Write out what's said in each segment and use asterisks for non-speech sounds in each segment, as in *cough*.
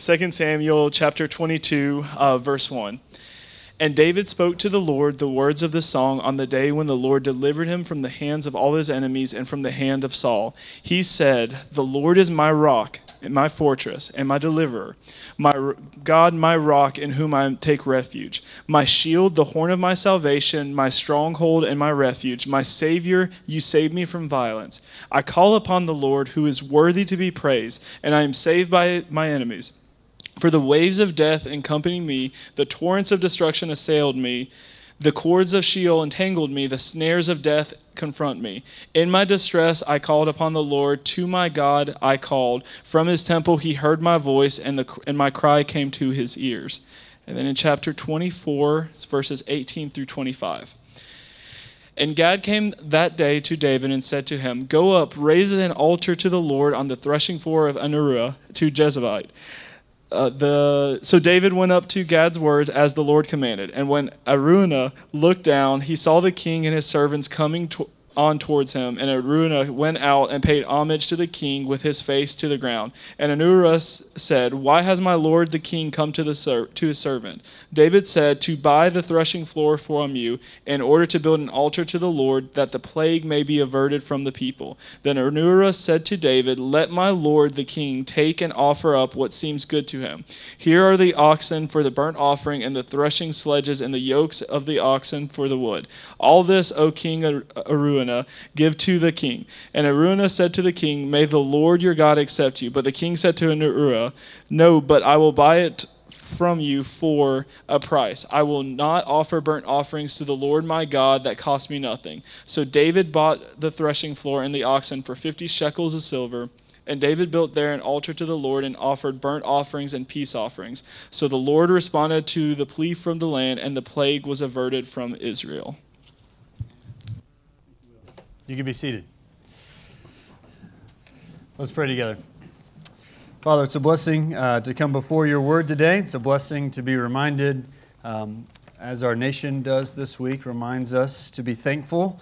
2 Samuel chapter 22, uh, verse 1. And David spoke to the Lord the words of this song on the day when the Lord delivered him from the hands of all his enemies and from the hand of Saul. He said, The Lord is my rock and my fortress and my deliverer, my God, my rock in whom I take refuge, my shield, the horn of my salvation, my stronghold and my refuge, my Savior, you save me from violence. I call upon the Lord who is worthy to be praised, and I am saved by my enemies. For the waves of death accompanied me, the torrents of destruction assailed me, the cords of Sheol entangled me, the snares of death confront me. In my distress, I called upon the Lord. To my God, I called. From his temple, he heard my voice, and, the, and my cry came to his ears. And then in chapter 24, verses 18 through 25. And Gad came that day to David and said to him, Go up, raise an altar to the Lord on the threshing floor of Araunah to Jebusite uh, the so David went up to Gad's words as the Lord commanded, and when Araunah looked down, he saw the king and his servants coming to, on towards him, and Araunah went out and paid homage to the king with his face to the ground. And Araunah said, Why has my lord the king come to, the ser- to his servant? David said, To buy the threshing floor from you, in order to build an altar to the Lord, that the plague may be averted from the people. Then Araunah said to David, Let my lord the king take and offer up what seems good to him. Here are the oxen for the burnt offering, and the threshing sledges, and the yokes of the oxen for the wood. All this, O king Araunah, Give to the king. And Araunah said to the king, May the Lord your God accept you. But the king said to Araunah, No, but I will buy it from you for a price. I will not offer burnt offerings to the Lord my God that cost me nothing. So David bought the threshing floor and the oxen for fifty shekels of silver. And David built there an altar to the Lord and offered burnt offerings and peace offerings. So the Lord responded to the plea from the land, and the plague was averted from Israel. You can be seated. Let's pray together. Father, it's a blessing uh, to come before your word today. It's a blessing to be reminded, um, as our nation does this week, reminds us to be thankful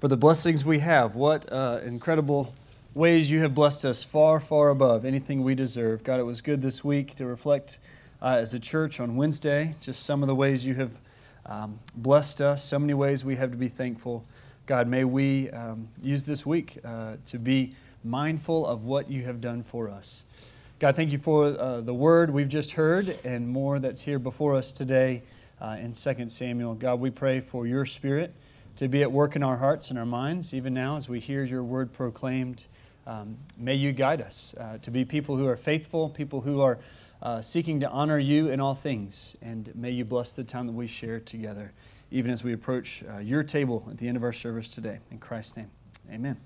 for the blessings we have. What uh, incredible ways you have blessed us far, far above anything we deserve. God, it was good this week to reflect uh, as a church on Wednesday, just some of the ways you have um, blessed us, so many ways we have to be thankful. God, may we um, use this week uh, to be mindful of what you have done for us. God, thank you for uh, the word we've just heard and more that's here before us today uh, in 2 Samuel. God, we pray for your spirit to be at work in our hearts and our minds, even now as we hear your word proclaimed. Um, may you guide us uh, to be people who are faithful, people who are uh, seeking to honor you in all things, and may you bless the time that we share together even as we approach uh, your table at the end of our service today. In Christ's name, amen.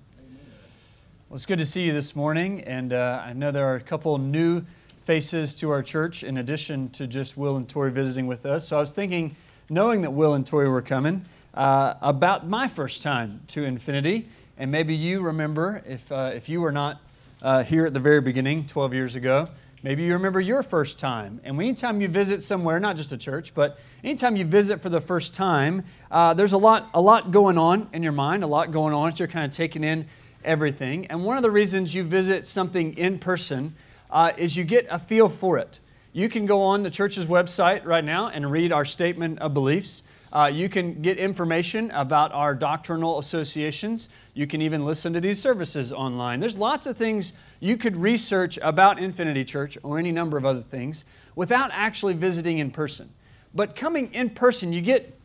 Well, it's good to see you this morning, and uh, I know there are a couple new faces to our church in addition to just Will and Tori visiting with us. So I was thinking, knowing that Will and Tori were coming, uh, about my first time to Infinity. And maybe you remember, if, uh, if you were not uh, here at the very beginning 12 years ago, Maybe you remember your first time. And anytime you visit somewhere, not just a church, but anytime you visit for the first time, uh, there's a lot, a lot going on in your mind, a lot going on as you're kind of taking in everything. And one of the reasons you visit something in person uh, is you get a feel for it. You can go on the church's website right now and read our statement of beliefs. Uh, you can get information about our doctrinal associations. You can even listen to these services online. There's lots of things you could research about Infinity Church or any number of other things without actually visiting in person. But coming in person, you get,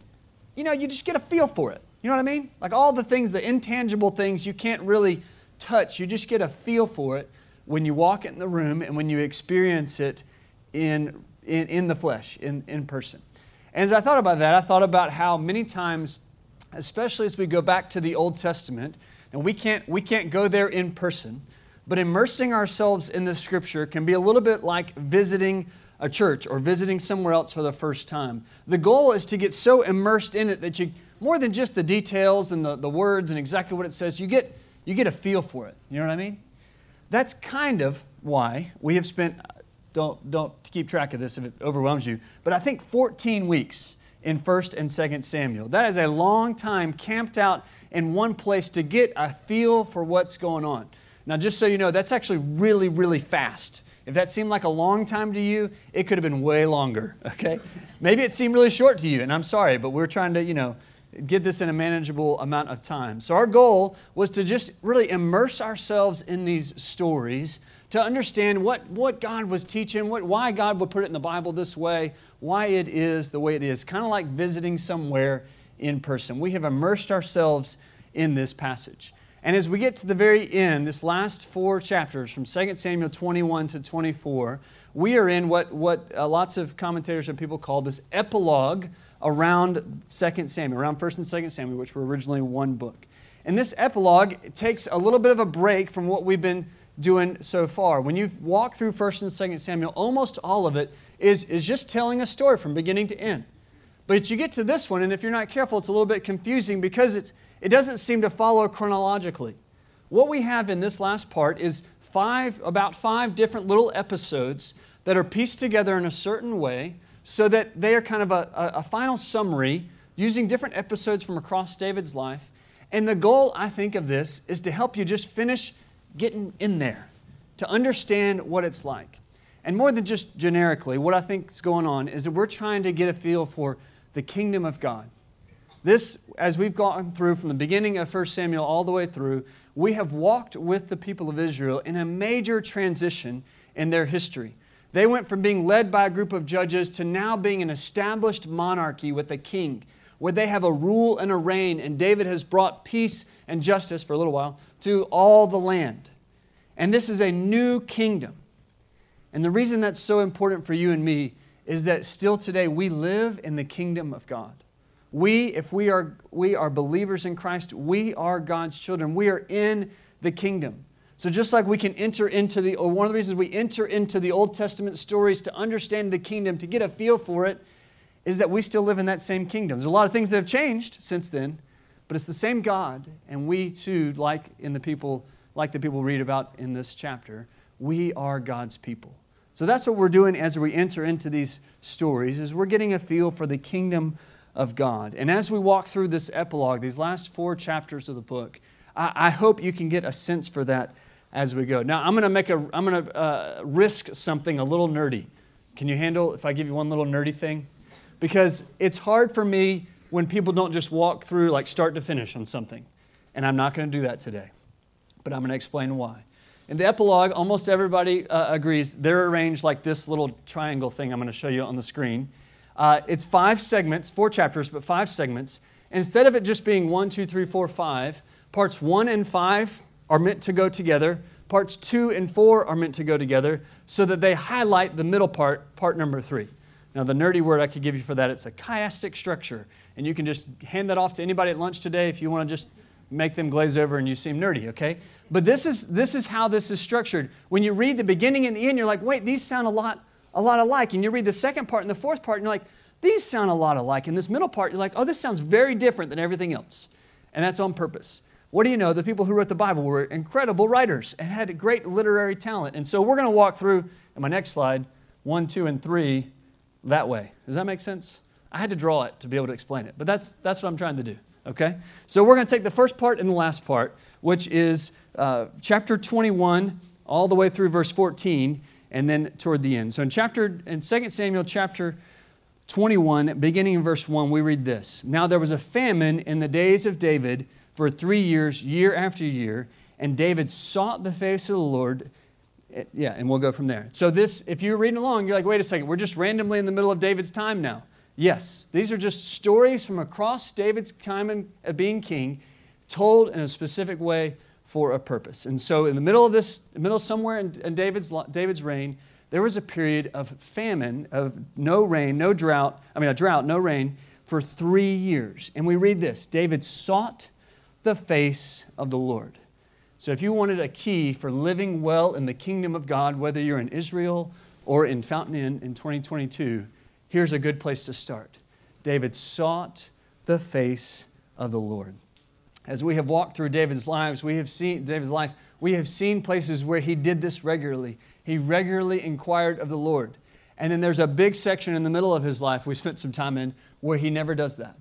you know, you just get a feel for it. You know what I mean? Like all the things, the intangible things you can't really touch, you just get a feel for it when you walk in the room and when you experience it in, in, in the flesh, in, in person. And as I thought about that, I thought about how many times, especially as we go back to the Old Testament, and we can't, we can't go there in person, but immersing ourselves in the scripture can be a little bit like visiting a church or visiting somewhere else for the first time. The goal is to get so immersed in it that you, more than just the details and the, the words and exactly what it says, you get, you get a feel for it. You know what I mean? That's kind of why we have spent don't, don't keep track of this if it overwhelms you. But I think 14 weeks in 1st and 2nd Samuel. That is a long time camped out in one place to get a feel for what's going on. Now, just so you know, that's actually really, really fast. If that seemed like a long time to you, it could have been way longer, *laughs* okay? Maybe it seemed really short to you, and I'm sorry, but we're trying to, you know, get this in a manageable amount of time. So our goal was to just really immerse ourselves in these stories to understand what, what God was teaching, what, why God would put it in the Bible this way, why it is the way it is, kind of like visiting somewhere in person. We have immersed ourselves in this passage. And as we get to the very end, this last four chapters from 2 Samuel 21 to 24, we are in what, what uh, lots of commentators and people call this epilogue around 2 Samuel, around 1st and 2nd Samuel, which were originally one book. And this epilogue takes a little bit of a break from what we've been doing so far. When you walk through 1st and 2nd Samuel, almost all of it is, is just telling a story from beginning to end. But you get to this one, and if you're not careful, it's a little bit confusing because it's, it doesn't seem to follow chronologically. What we have in this last part is five, about five different little episodes that are pieced together in a certain way so that they are kind of a, a, a final summary using different episodes from across David's life. And the goal, I think, of this is to help you just finish getting in there, to understand what it's like. And more than just generically, what I think is going on is that we're trying to get a feel for the kingdom of God. This, as we've gone through from the beginning of 1 Samuel all the way through, we have walked with the people of Israel in a major transition in their history. They went from being led by a group of judges to now being an established monarchy with a king, where they have a rule and a reign, and David has brought peace and justice for a little while to all the land. And this is a new kingdom. And the reason that's so important for you and me is that still today we live in the kingdom of God. We, if we are, we are believers in Christ, we are God's children. We are in the kingdom. So just like we can enter into the, or one of the reasons we enter into the Old Testament stories to understand the kingdom, to get a feel for it, is that we still live in that same kingdom. There's a lot of things that have changed since then, but it's the same God, and we too, like in the people, like the people read about in this chapter, we are God's people. So that's what we're doing as we enter into these stories, is we're getting a feel for the kingdom of God. And as we walk through this epilogue, these last four chapters of the book, I, I hope you can get a sense for that as we go. Now, I'm going to make a, I'm going to uh, risk something a little nerdy. Can you handle if I give you one little nerdy thing? Because it's hard for me when people don't just walk through like start to finish on something. And I'm not going to do that today. But I'm going to explain why. In the epilogue, almost everybody uh, agrees they're arranged like this little triangle thing I'm going to show you on the screen. Uh, it's five segments, four chapters, but five segments. Instead of it just being one, two, three, four, five, parts one and five are meant to go together. Parts two and four are meant to go together so that they highlight the middle part, part number three. Now, the nerdy word I could give you for that, it's a chiastic structure. And you can just hand that off to anybody at lunch today if you want to just make them glaze over and you seem nerdy, okay? But this is, this is how this is structured. When you read the beginning and the end, you're like, wait, these sound a lot, a lot alike. And you read the second part and the fourth part, and you're like, these sound a lot alike. And this middle part, you're like, oh, this sounds very different than everything else. And that's on purpose. What do you know? The people who wrote the Bible were incredible writers and had great literary talent. And so we're going to walk through, in my next slide, one, two, and three that way. Does that make sense? I had to draw it to be able to explain it, but that's, that's what I'm trying to do, okay? So we're going to take the first part and the last part, which is uh, chapter 21 all the way through verse 14, and then toward the end. So in chapter, in 2 Samuel chapter 21, beginning in verse 1, we read this Now there was a famine in the days of David for three years, year after year, and David sought the face of the Lord Eh, yeah, and we'll go from there. So, this, if you're reading along, you're like, wait a second, we're just randomly in the middle of David's time now. Yes, these are just stories from across David's time of uh, being king, told in a specific way for a purpose. And so, in the middle of this, middle somewhere in, in David's, David's reign, there was a period of famine, of no rain, no drought, I mean, a drought, no rain, for three years. And we read this David sought the face of the Lord. So, if you wanted a key for living well in the kingdom of God, whether you're in Israel or in Fountain Inn in 2022, here's a good place to start. David sought the face of the Lord. As we have walked through David's lives, we have seen David's life, we have seen places where he did this regularly. He regularly inquired of the Lord. And then there's a big section in the middle of his life we spent some time in where he never does that.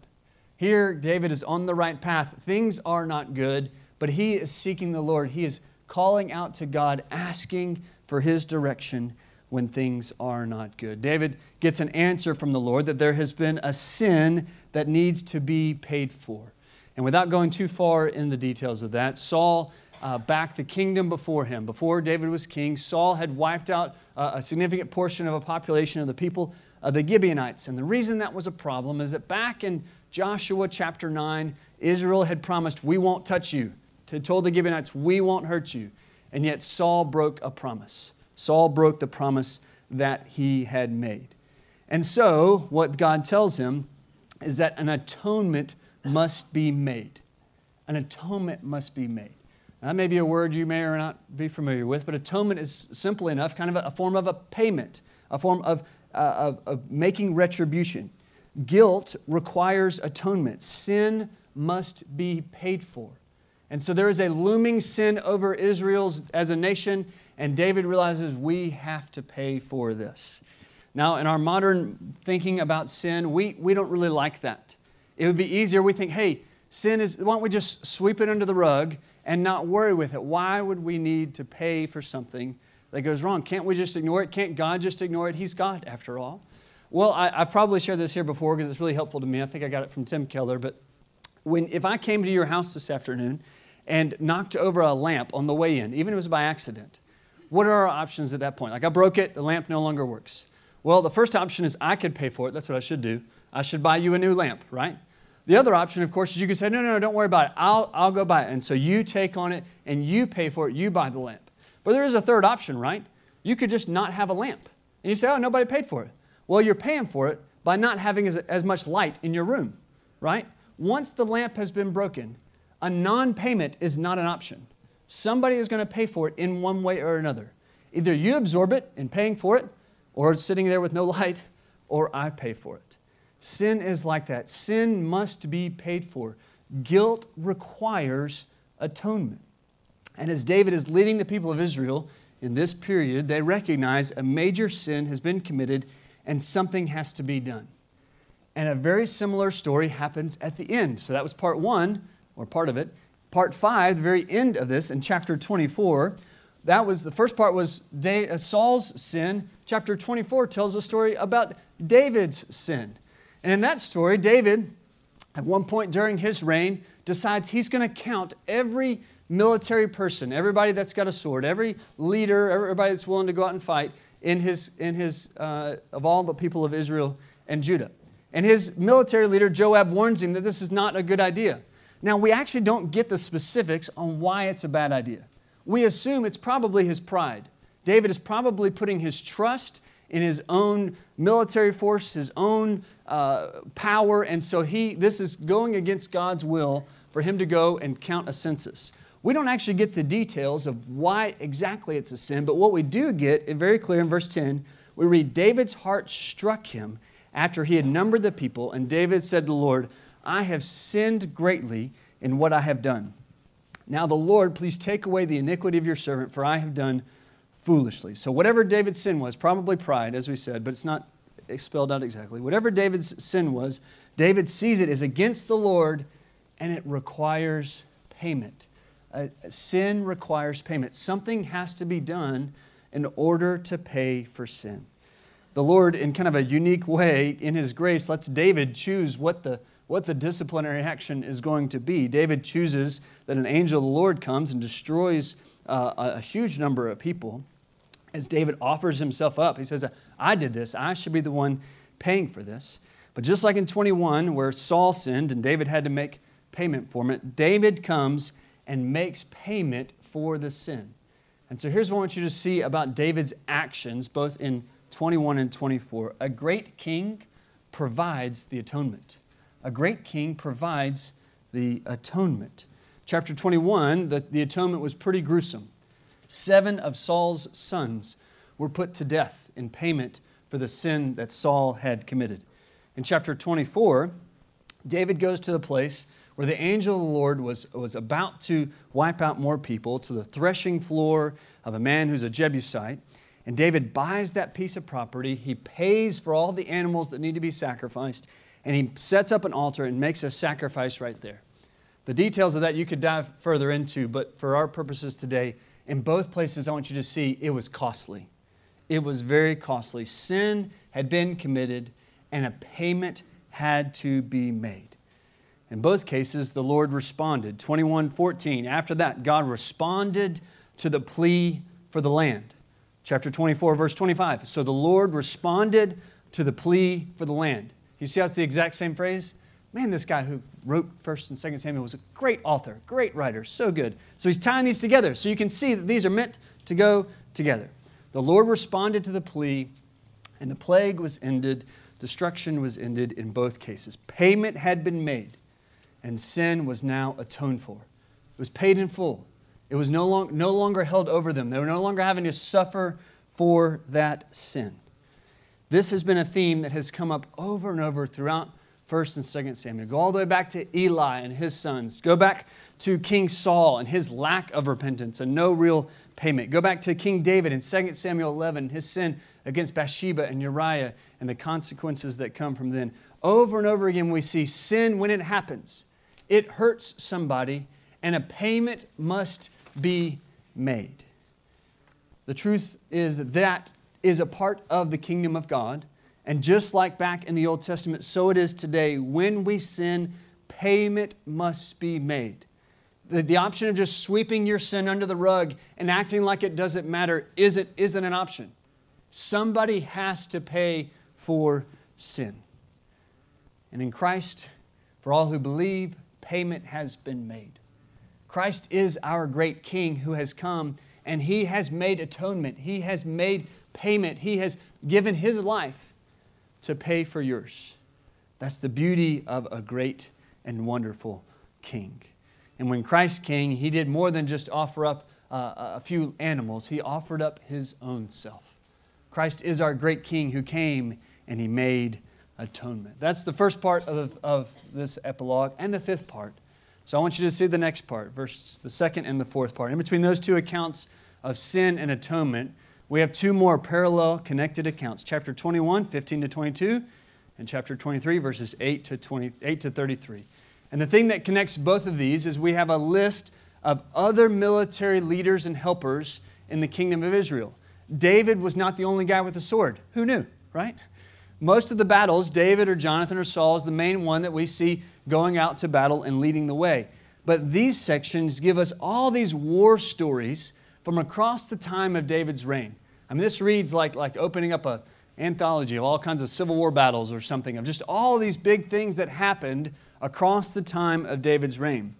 Here, David is on the right path. Things are not good but he is seeking the Lord. He is calling out to God, asking for his direction when things are not good. David gets an answer from the Lord that there has been a sin that needs to be paid for. And without going too far in the details of that, Saul uh, back the kingdom before him. Before David was king, Saul had wiped out uh, a significant portion of a population of the people of the Gibeonites. And the reason that was a problem is that back in Joshua chapter 9, Israel had promised, We won't touch you. Had told the Gibeonites, We won't hurt you. And yet Saul broke a promise. Saul broke the promise that he had made. And so, what God tells him is that an atonement must be made. An atonement must be made. That may be a word you may or not be familiar with, but atonement is simply enough kind of a, a form of a payment, a form of, uh, of, of making retribution. Guilt requires atonement. Sin must be paid for. And so there is a looming sin over Israel as a nation, and David realizes we have to pay for this. Now, in our modern thinking about sin, we, we don't really like that. It would be easier, we think, hey, sin is, why don't we just sweep it under the rug and not worry with it. Why would we need to pay for something that goes wrong? Can't we just ignore it? Can't God just ignore it? He's God, after all. Well, I, have probably shared this here before because it's really helpful to me. I think I got it from Tim Keller. But when, if I came to your house this afternoon and knocked over a lamp on the way in, even if it was by accident, what are our options at that point? Like I broke it, the lamp no longer works. Well, the first option is I could pay for it. That's what I should do. I should buy you a new lamp, right? The other option, of course, is you can say, no, no, no, don't worry about it. I'll, I'll go buy it. And so you take on it and you pay for it, you buy the lamp. But there is a third option, right? You could just not have a lamp. And you say, oh, nobody paid for it. Well, you're paying for it by not having as, as much light in your room, right? Once the lamp has been broken, a non payment is not an option. Somebody is going to pay for it in one way or another. Either you absorb it in paying for it, or sitting there with no *laughs* light, or I pay for it. Sin is like that. Sin must be paid for. Guilt requires atonement. And as David is leading the people of Israel in this period, they recognize a major sin has been committed and something has to be done. And a very similar story happens at the end. So that was part one, or part of it. Part five, the very end of this, in chapter 24, that was the first part was uh, Saul's sin. Chapter 24 tells a story about David's sin. And in that story, David, at one point during his reign, decides he's going to count every military person, everybody that's got a sword, every leader, everybody that's willing to go out and fight in his, in his uh, of all the people of Israel and Judah. And his military leader, Joab, warns him that this is not a good idea. Now, we actually don't get the specifics on why it's a bad idea. We assume it's probably his pride. David is probably putting his trust in his own military force, his own uh, power, and so he, this is going against God's will for him to go and count a census. We don't actually get the details of why exactly it's a sin, but what we do get, very clear in verse 10, we read David's heart struck him after he had numbered the people, and David said to the Lord, I have sinned greatly in what I have done. Now, the Lord, please take away the iniquity of your servant, for I have done foolishly. So, whatever David's sin was, probably pride, as we said, but it's not spelled out exactly. Whatever David's sin was, David sees it as against the Lord and it requires payment. Uh, sin requires payment. Something has to be done in order to pay for sin. The Lord, in kind of a unique way, in His grace, lets David choose what the, what the disciplinary action is going to be. David chooses that an angel of the Lord comes and destroys uh, a huge number of people as David offers himself up. He says, I did this. I should be the one paying for this. But just like in 21, where Saul sinned and David had to make payment for it, David comes and makes payment for the sin. And so here's what I want you to see about David's actions, both in 21 and 24. A great king provides the atonement. A great king provides the atonement. Chapter 21, the, the atonement was pretty gruesome. Seven of Saul's sons were put to death in payment for the sin that Saul had committed. In chapter 24, David goes to the place where the angel of the Lord was, was about to wipe out more people, to the threshing floor of a man who's a Jebusite. And David buys that piece of property. He pays for all the animals that need to be sacrificed. And he sets up an altar and makes a sacrifice right there. The details of that you could dive further into, but for our purposes today, in both places, I want you to see it was costly. It was very costly. Sin had been committed, and a payment had to be made. In both cases, the Lord responded. 21:14. After that, God responded to the plea for the land. Chapter 24, verse 25. So the Lord responded to the plea for the land. You see how it's the exact same phrase? Man, this guy who wrote 1st and 2nd Samuel was a great author, great writer, so good. So he's tying these together so you can see that these are meant to go together. The Lord responded to the plea, and the plague was ended, destruction was ended in both cases. Payment had been made, and sin was now atoned for. It was paid in full. It was no, long, no longer held over them. They were no longer having to suffer for that sin. This has been a theme that has come up over and over throughout 1st and 2nd Samuel. Go all the way back to Eli and his sons. Go back to King Saul and his lack of repentance and no real payment. Go back to King David in 2 Samuel 11, his sin against Bathsheba and Uriah and the consequences that come from then. Over and over again, we see sin when it happens. It hurts somebody, and a payment must be made. The truth is that that is a part of the kingdom of God. And just like back in the Old Testament, so it is today. When we sin, payment must be made. The, the option of just sweeping your sin under the rug and acting like it doesn't matter isn't, isn't an option. Somebody has to pay for sin. And in Christ, for all who believe, payment has been made. Christ is our great King who has come and he has made atonement. He has made payment. He has given his life to pay for yours. That's the beauty of a great and wonderful king. And when Christ came, he did more than just offer up uh, a few animals, he offered up his own self. Christ is our great king who came and he made atonement. That's the first part of, of this epilogue. And the fifth part. So I want you to see the next part, verse the second and the fourth part. In between those two accounts of sin and atonement, we have two more parallel connected accounts chapter 21, 15 to 22, and chapter 23, verses 8 to, 28 to 33. And the thing that connects both of these is we have a list of other military leaders and helpers in the kingdom of Israel. David was not the only guy with a sword. Who knew, right? Most of the battles, David or Jonathan or Saul is the main one that we see going out to battle and leading the way. But these sections give us all these war stories from across the time of David's reign. I mean, this reads like, like opening up an anthology of all kinds of Civil War battles or something, of just all these big things that happened across the time of David's reign.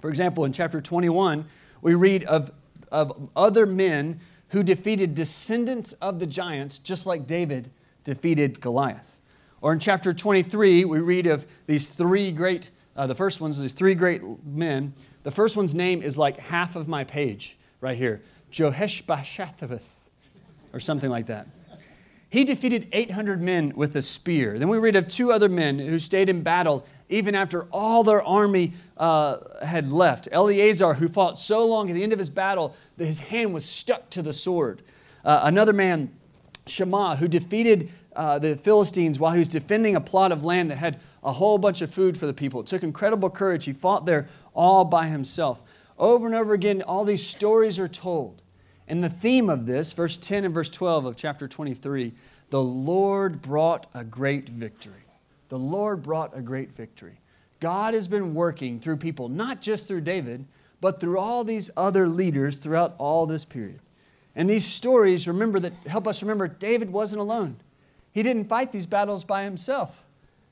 For example, in chapter 21, we read of, of other men who defeated descendants of the giants, just like David defeated Goliath. Or in chapter 23, we read of these three great, uh, the first one's these three great men. The first one's name is like half of my page right here, Jehoshaphat, or something like that. He defeated 800 men with a spear. Then we read of two other men who stayed in battle even after all their army uh, had left. Eleazar, who fought so long at the end of his battle that his hand was stuck to the sword. Uh, another man, Shema, who defeated uh, the Philistines while he was defending a plot of land that had a whole bunch of food for the people. It took incredible courage. He fought there all by himself. Over and over again, all these stories are told. And the theme of this, verse 10 and verse 12 of chapter 23, the Lord brought a great victory. The Lord brought a great victory. God has been working through people, not just through David, but through all these other leaders throughout all this period. And these stories, remember that help us remember David wasn't alone. He didn't fight these battles by himself.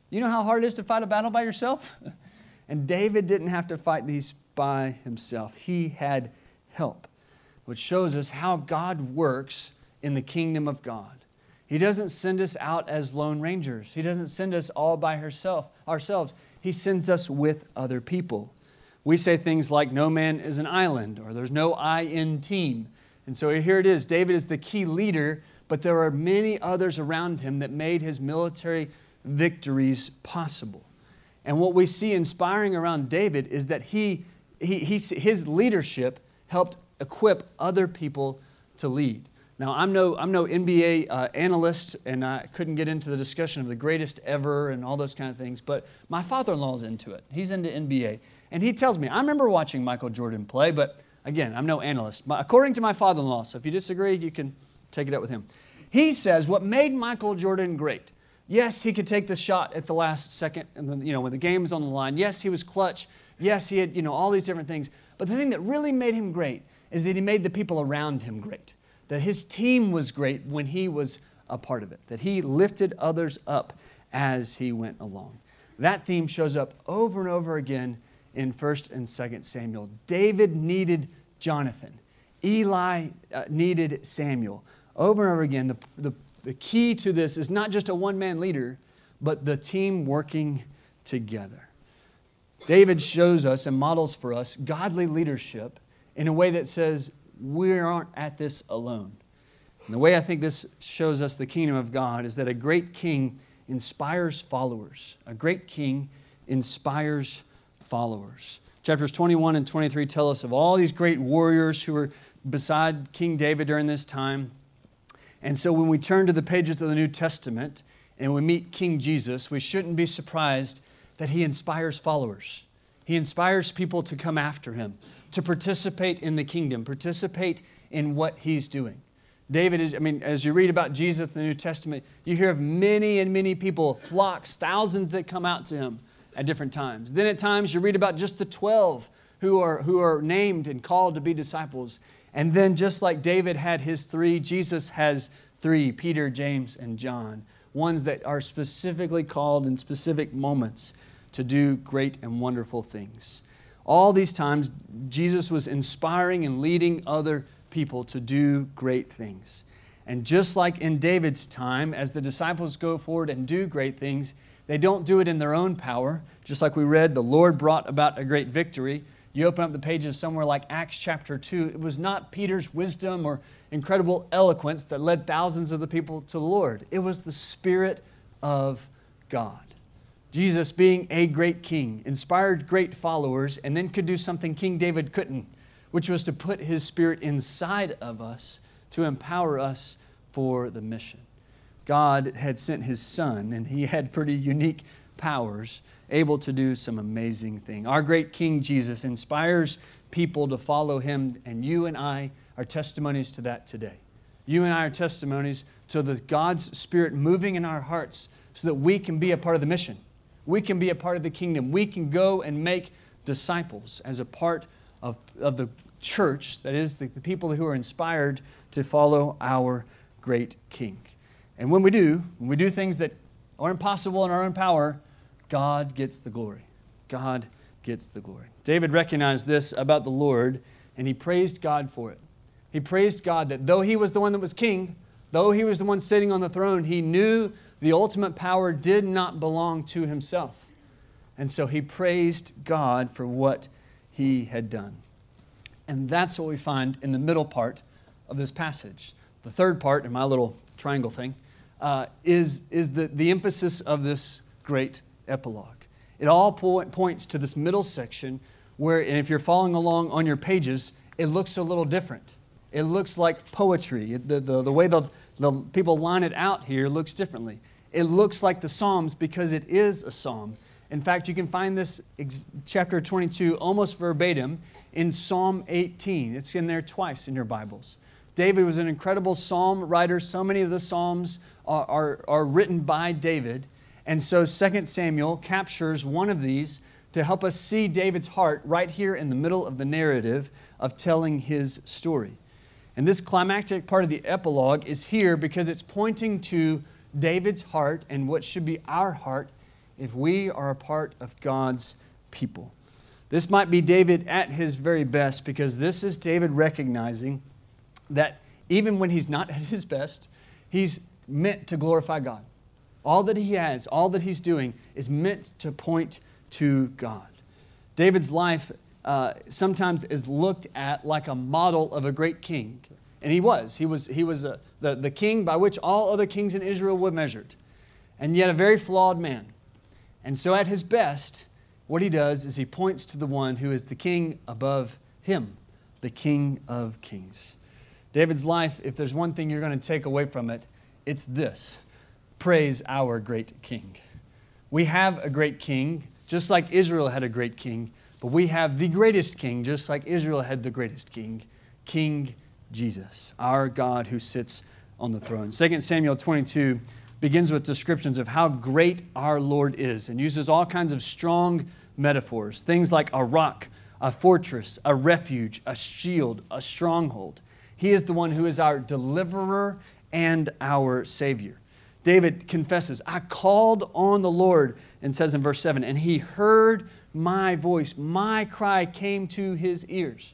You know how hard it is to fight a battle by yourself? *laughs* and David didn't have to fight these by himself. He had help, which shows us how God works in the kingdom of God. He doesn't send us out as lone rangers. He doesn't send us all by herself, ourselves. He sends us with other people. We say things like, no man is an island, or there's no I in team. And so here it is David is the key leader, but there are many others around him that made his military victories possible. And what we see inspiring around David is that he he, his leadership helped equip other people to lead. Now, I'm no, I'm no NBA uh, analyst, and I couldn't get into the discussion of the greatest ever and all those kind of things, but my father in law is into it. He's into NBA. And he tells me, I remember watching Michael Jordan play, but Again, I'm no analyst. But according to my father in law, so if you disagree, you can take it up with him. He says what made Michael Jordan great. Yes, he could take the shot at the last second, and then, you know, when the game was on the line. Yes, he was clutch. Yes, he had, you know, all these different things. But the thing that really made him great is that he made the people around him great. That his team was great when he was a part of it. That he lifted others up as he went along. That theme shows up over and over again in 1st and 2nd Samuel. David needed Jonathan. Eli uh, needed Samuel. Over and over again, the, the, the key to this is not just a one man leader, but the team working together. David shows us and models for us godly leadership in a way that says we aren't at this alone. And the way I think this shows us the kingdom of God is that a great king inspires followers. A great king inspires followers. Chapters 21 and 23 tell us of all these great warriors who were beside King David during this time. And so when we turn to the pages of the New Testament and we meet King Jesus, we shouldn't be surprised that he inspires followers. He inspires people to come after him, to participate in the kingdom, participate in what he's doing. David is, I mean, as you read about Jesus in the New Testament, you hear of many and many people, flocks, thousands that come out to him at different times. Then at times you read about just the 12 who are, who are named and called to be disciples. And then just like David had his three, Jesus has three Peter, James, and John, ones that are specifically called in specific moments to do great and wonderful things. All these times, Jesus was inspiring and leading other people to do great things. And just like in David's time, as the disciples go forward and do great things, they don't do it in their own power. Just like we read, the Lord brought about a great victory. You open up the pages somewhere like Acts chapter 2, it was not Peter's wisdom or incredible eloquence that led thousands of the people to the Lord. It was the Spirit of God. Jesus, being a great king, inspired great followers, and then could do something King David couldn't which was to put His Spirit inside of us to empower us for the mission. God had sent His Son, and He had pretty unique powers, able to do some amazing things. Our great King Jesus inspires people to follow Him, and you and I are testimonies to that today. You and I are testimonies to the God's Spirit moving in our hearts so that we can be a part of the mission. We can be a part of the kingdom. We can go and make disciples as a part of, of the church, that is, the, the people who are inspired to follow our great King. And when we do, when we do things that are impossible in our own power, God gets the glory. God gets the glory. David recognized this about the Lord, and he praised God for it. He praised God that though he was the one that was king, though he was the one sitting on the throne, he knew the ultimate power did not belong to himself. And so he praised God for what he had done. And that's what we find in the middle part of this passage. The third part, in my little triangle thing, uh, is, is the, the emphasis of this great epilogue. It all po- points to this middle section where, and if you're following along on your pages, it looks a little different. It looks like poetry. The, the, the way the, the people line it out here looks differently. It looks like the Psalms because it is a psalm. In fact, you can find this ex- chapter 22 almost verbatim in Psalm 18. It's in there twice in your Bibles. David was an incredible psalm writer. So many of the psalms are, are, are written by David. And so 2 Samuel captures one of these to help us see David's heart right here in the middle of the narrative of telling his story. And this climactic part of the epilogue is here because it's pointing to David's heart and what should be our heart if we are a part of God's people. This might be David at his very best because this is David recognizing that even when he's not *laughs* at his best, he's meant to glorify God. All that he has, all that he's doing, is meant to point to God. David's life uh, sometimes is looked at like a model of a great king. And he was. He was, he was a, the, the king by which all other kings in Israel were measured, and yet a very flawed man. And so, at his best, what he does is he points to the one who is the king above him, the king of kings. David's life, if there's one thing you're going to take away from it, it's this praise our great king. We have a great king, just like Israel had a great king, But we have the greatest king, just like Israel had the greatest king, King Jesus, our God who sits on the throne. 2 Samuel 22 begins with descriptions of how great our Lord is and uses all kinds of strong metaphors, things like a rock, a fortress, a refuge, a shield, a stronghold. He is the one who is our deliverer and our Savior. David confesses, I called on the Lord, and says in verse 7, and he heard my voice. My cry came to his ears.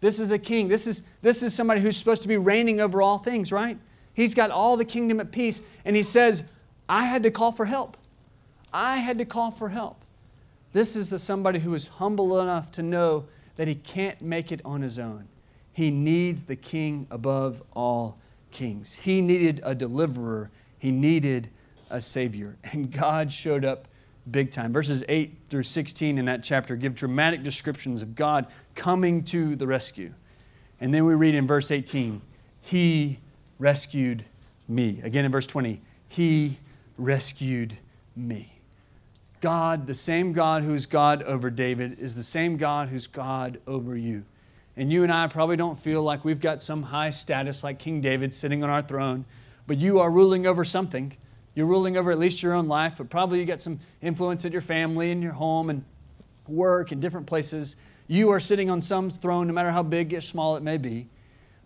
This is a king. This is, this is somebody who's supposed to be reigning over all things, right? He's got all the kingdom at peace, and he says, I had to call for help. I had to call for help. This is somebody who is humble enough to know that he can't make it on his own. He needs the king above all kings. He needed a deliverer, he needed a savior. And God showed up big time. Verses 8 through 16 in that chapter give dramatic descriptions of God coming to the rescue. And then we read in verse 18, He rescued me. Again in verse 20, He rescued me. God, the same God who's God over David, is the same God who's God over you. And you and I probably don't feel like we've got some high status like King David sitting on our throne, but you are ruling over something. You're ruling over at least your own life, but probably you got some influence in your family and your home and work and different places. You are sitting on some throne, no matter how big or small it may be.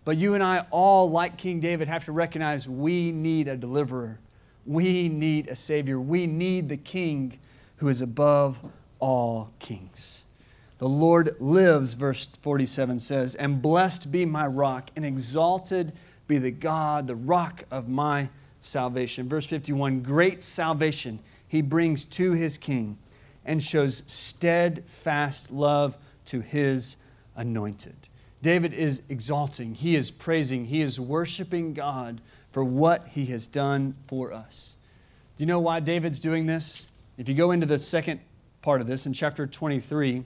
But you and I, all like King David, have to recognize we need a deliverer. We need a Savior. We need the King who is above all kings. The Lord lives, verse 47 says, and blessed be my rock, and exalted be the God, the rock of my salvation. Verse 51 Great salvation he brings to his king and shows steadfast love to his anointed. David is exalting, he is praising, he is worshiping God for what he has done for us. Do you know why David's doing this? If you go into the second part of this in chapter 23,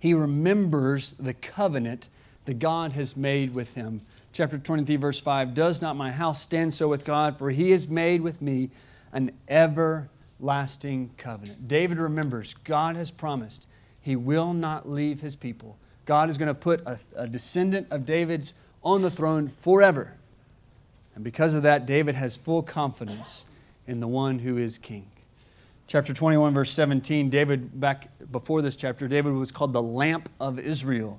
he remembers the covenant that God has made with him. Chapter 23, verse 5 Does not my house stand so with God? For he has made with me an everlasting covenant. David remembers God has promised he will not leave his people. God is going to put a, a descendant of David's on the throne forever. And because of that, David has full confidence in the one who is king chapter 21, verse 17, David, back before this chapter, David was called the lamp of Israel.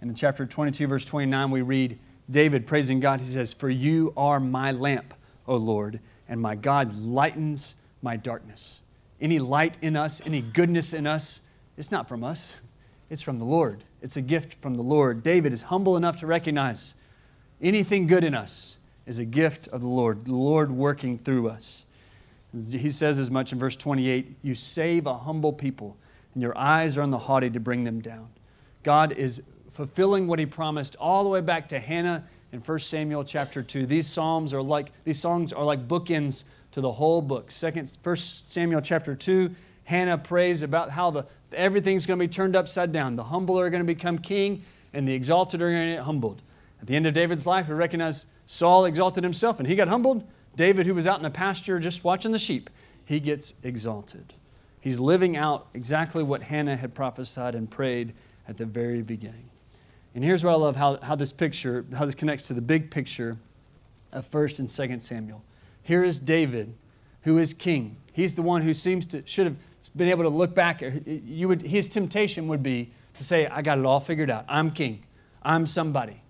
And in chapter 22, verse 29, we read David praising God. He says, For you are my lamp, O Lord, and my God lightens my darkness. Any light in us, any goodness in us, it's not from us, it's from the Lord. It's a gift from the Lord. David is humble enough to recognize anything good in us is a gift of the Lord, the Lord working through us. He says as much in verse 28 You save a humble people, and your eyes are on the haughty to bring them down. God is fulfilling what he promised all the way back to Hannah in 1 Samuel chapter 2. These psalms are like these songs are like bookends to the whole book. Second 1 Samuel chapter 2, Hannah prays about how the everything's going to be turned upside down. The humble are going to become king, and the exalted are going to get humbled. At the end of David's life, we recognize Saul exalted himself and he got humbled. David, who was out in the pasture just watching the sheep, he gets exalted. He's living out exactly what Hannah had prophesied and prayed at the very beginning. And here's what I love how, how this picture, how this connects to the big picture of 1st and 2nd Samuel. Here is David, who is king. He's the one who seems to should have been able to look back. You would, his temptation would be to say, I got it all figured out. I'm king. I'm somebody.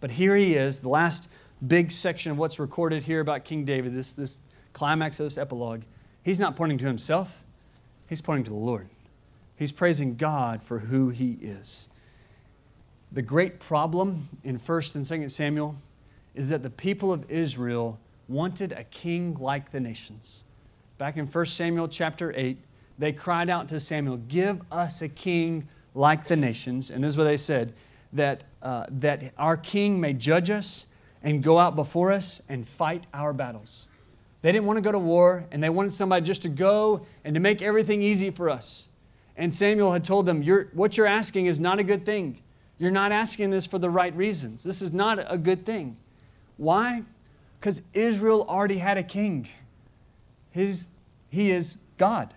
But here he is, the last big section of what's recorded here about King David, this, this climax of this epilogue, he's not pointing to himself, he's pointing to the Lord. He's praising God for who he is. The great problem in 1st and 2nd Samuel is that the people of Israel wanted a king like the nations. Back in 1 Samuel chapter 8, they cried out to Samuel, Give us a king like the nations. And this is what they said that, uh, that our king may judge us and go out before us and fight our battles. They didn't want to go to war, and they wanted somebody just to go and to make everything easy for us. And Samuel had told them, What you're asking is not a good thing. You're not asking this for the right reasons. This is not a good thing. Why? Because Israel already had a king. His, he is God.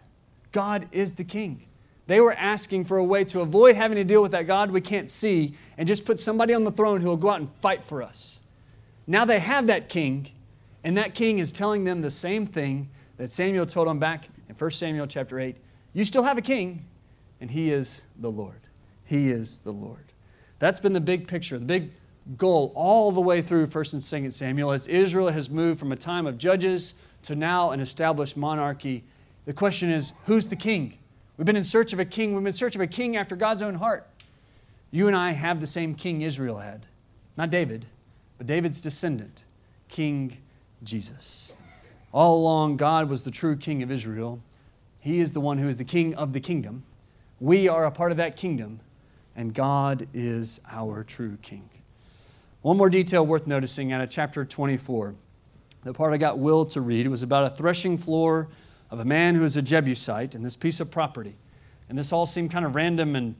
God is the king. They were asking for a way to avoid having to deal with that God we can't see and just put somebody on the throne who will go out and fight for us. Now they have that king, and that king is telling them the same thing that Samuel told them back in 1 Samuel chapter 8. You still have a king, and he is the Lord. He is the Lord. That's been the big picture, the big goal all the way through 1st and 2nd Samuel as Israel has moved from a time of judges to now an established monarchy. The question is, who's the king? We've been in search of a king. We've been in search of a king after God's own heart. You and I have the same king Israel had. Not David, but David's descendant, King Jesus. All along, God was the true king of Israel. He is the one who is the king of the kingdom. We are a part of that kingdom, and God is our true king. One more detail worth noticing out of chapter 24. The part I got Will to read was about a threshing floor of a man who is a Jebusite and this piece of property. And this all seemed kind of random and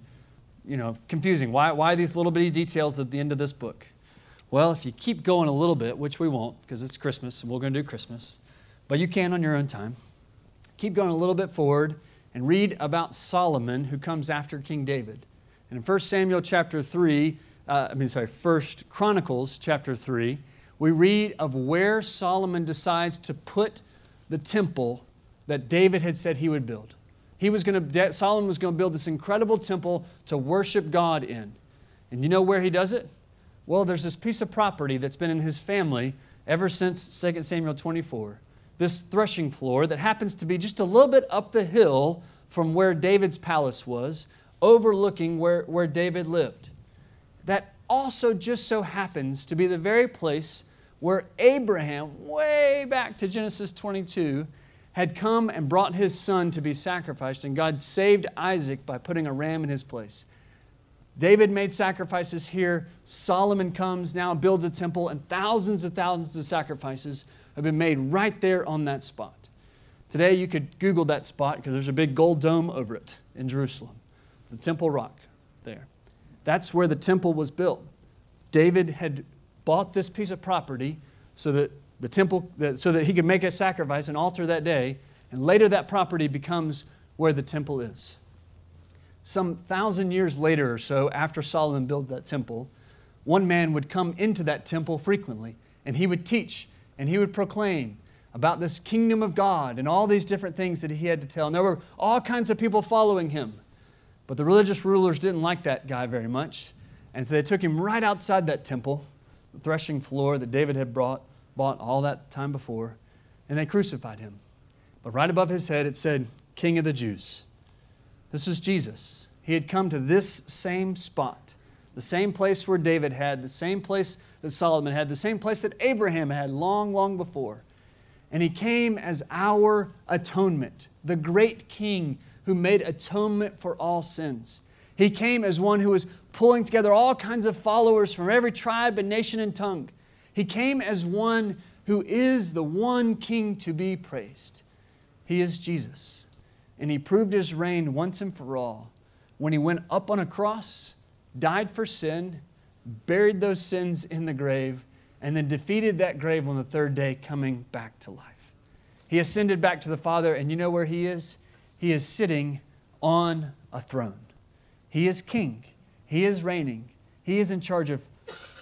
you know, confusing. Why, why these little bitty details at the end of this book? Well, if you keep going a little bit, which we won't because it's Christmas and we're going to do Christmas, but you can on your own time. Keep going a little bit forward and read about Solomon who comes after King David. And in 1 Samuel chapter 3, uh, I mean, sorry, 1 Chronicles chapter 3, we read of where Solomon decides to put the temple that David had said he would build. He was going to, Solomon was going to build this incredible temple to worship God in. And you know where he does it? Well, there's this piece of property that's been in his family ever since 2 Samuel 24. This threshing floor that happens to be just a little bit up the hill from where David's palace was, overlooking where, where David lived. That also just so happens to be the very place where Abraham, way back to Genesis 22, had come and brought his son to be sacrificed, and God saved Isaac by putting a ram in his place. David made sacrifices here. Solomon comes now, builds a temple, and thousands and thousands of sacrifices have been made right there on that spot. Today, you could Google that spot because there's a big gold dome over it in Jerusalem, the Temple Rock there. That's where the temple was built. David had bought this piece of property so that the temple, so that he could make a sacrifice, an altar that day, and later that property becomes where the temple is. Some thousand years later or so, after Solomon built that temple, one man would come into that temple frequently, and he would teach and he would proclaim about this kingdom of God and all these different things that he had to tell. And there were all kinds of people following him. But the religious rulers didn't like that guy very much. And so they took him right outside that temple, the threshing floor that David had brought, bought all that time before, and they crucified him. But right above his head it said, King of the Jews. This was Jesus. He had come to this same spot, the same place where David had, the same place that Solomon had, the same place that Abraham had long, long before. And he came as our atonement, the great king who made atonement for all sins. He came as one who was pulling together all kinds of followers from every tribe and nation and tongue he came as one who is the one king to be praised. He is Jesus. And he proved his reign once and for all when he went up on a cross, died for sin, buried those sins in the grave, and then defeated that grave on the third day, coming back to life. He ascended back to the Father, and you know where he is? He is sitting on a throne. He is king, he is reigning, he is in charge of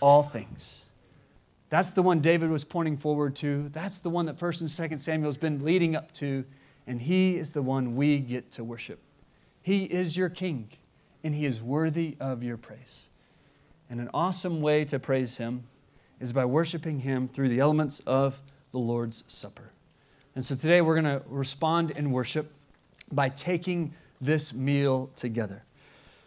all things. That's the one David was pointing forward to. That's the one that 1st and 2nd Samuel has been leading up to. And he is the one we get to worship. He is your king, and he is worthy of your praise. And an awesome way to praise him is by worshiping him through the elements of the Lord's Supper. And so today we're going to respond in worship by taking this meal together.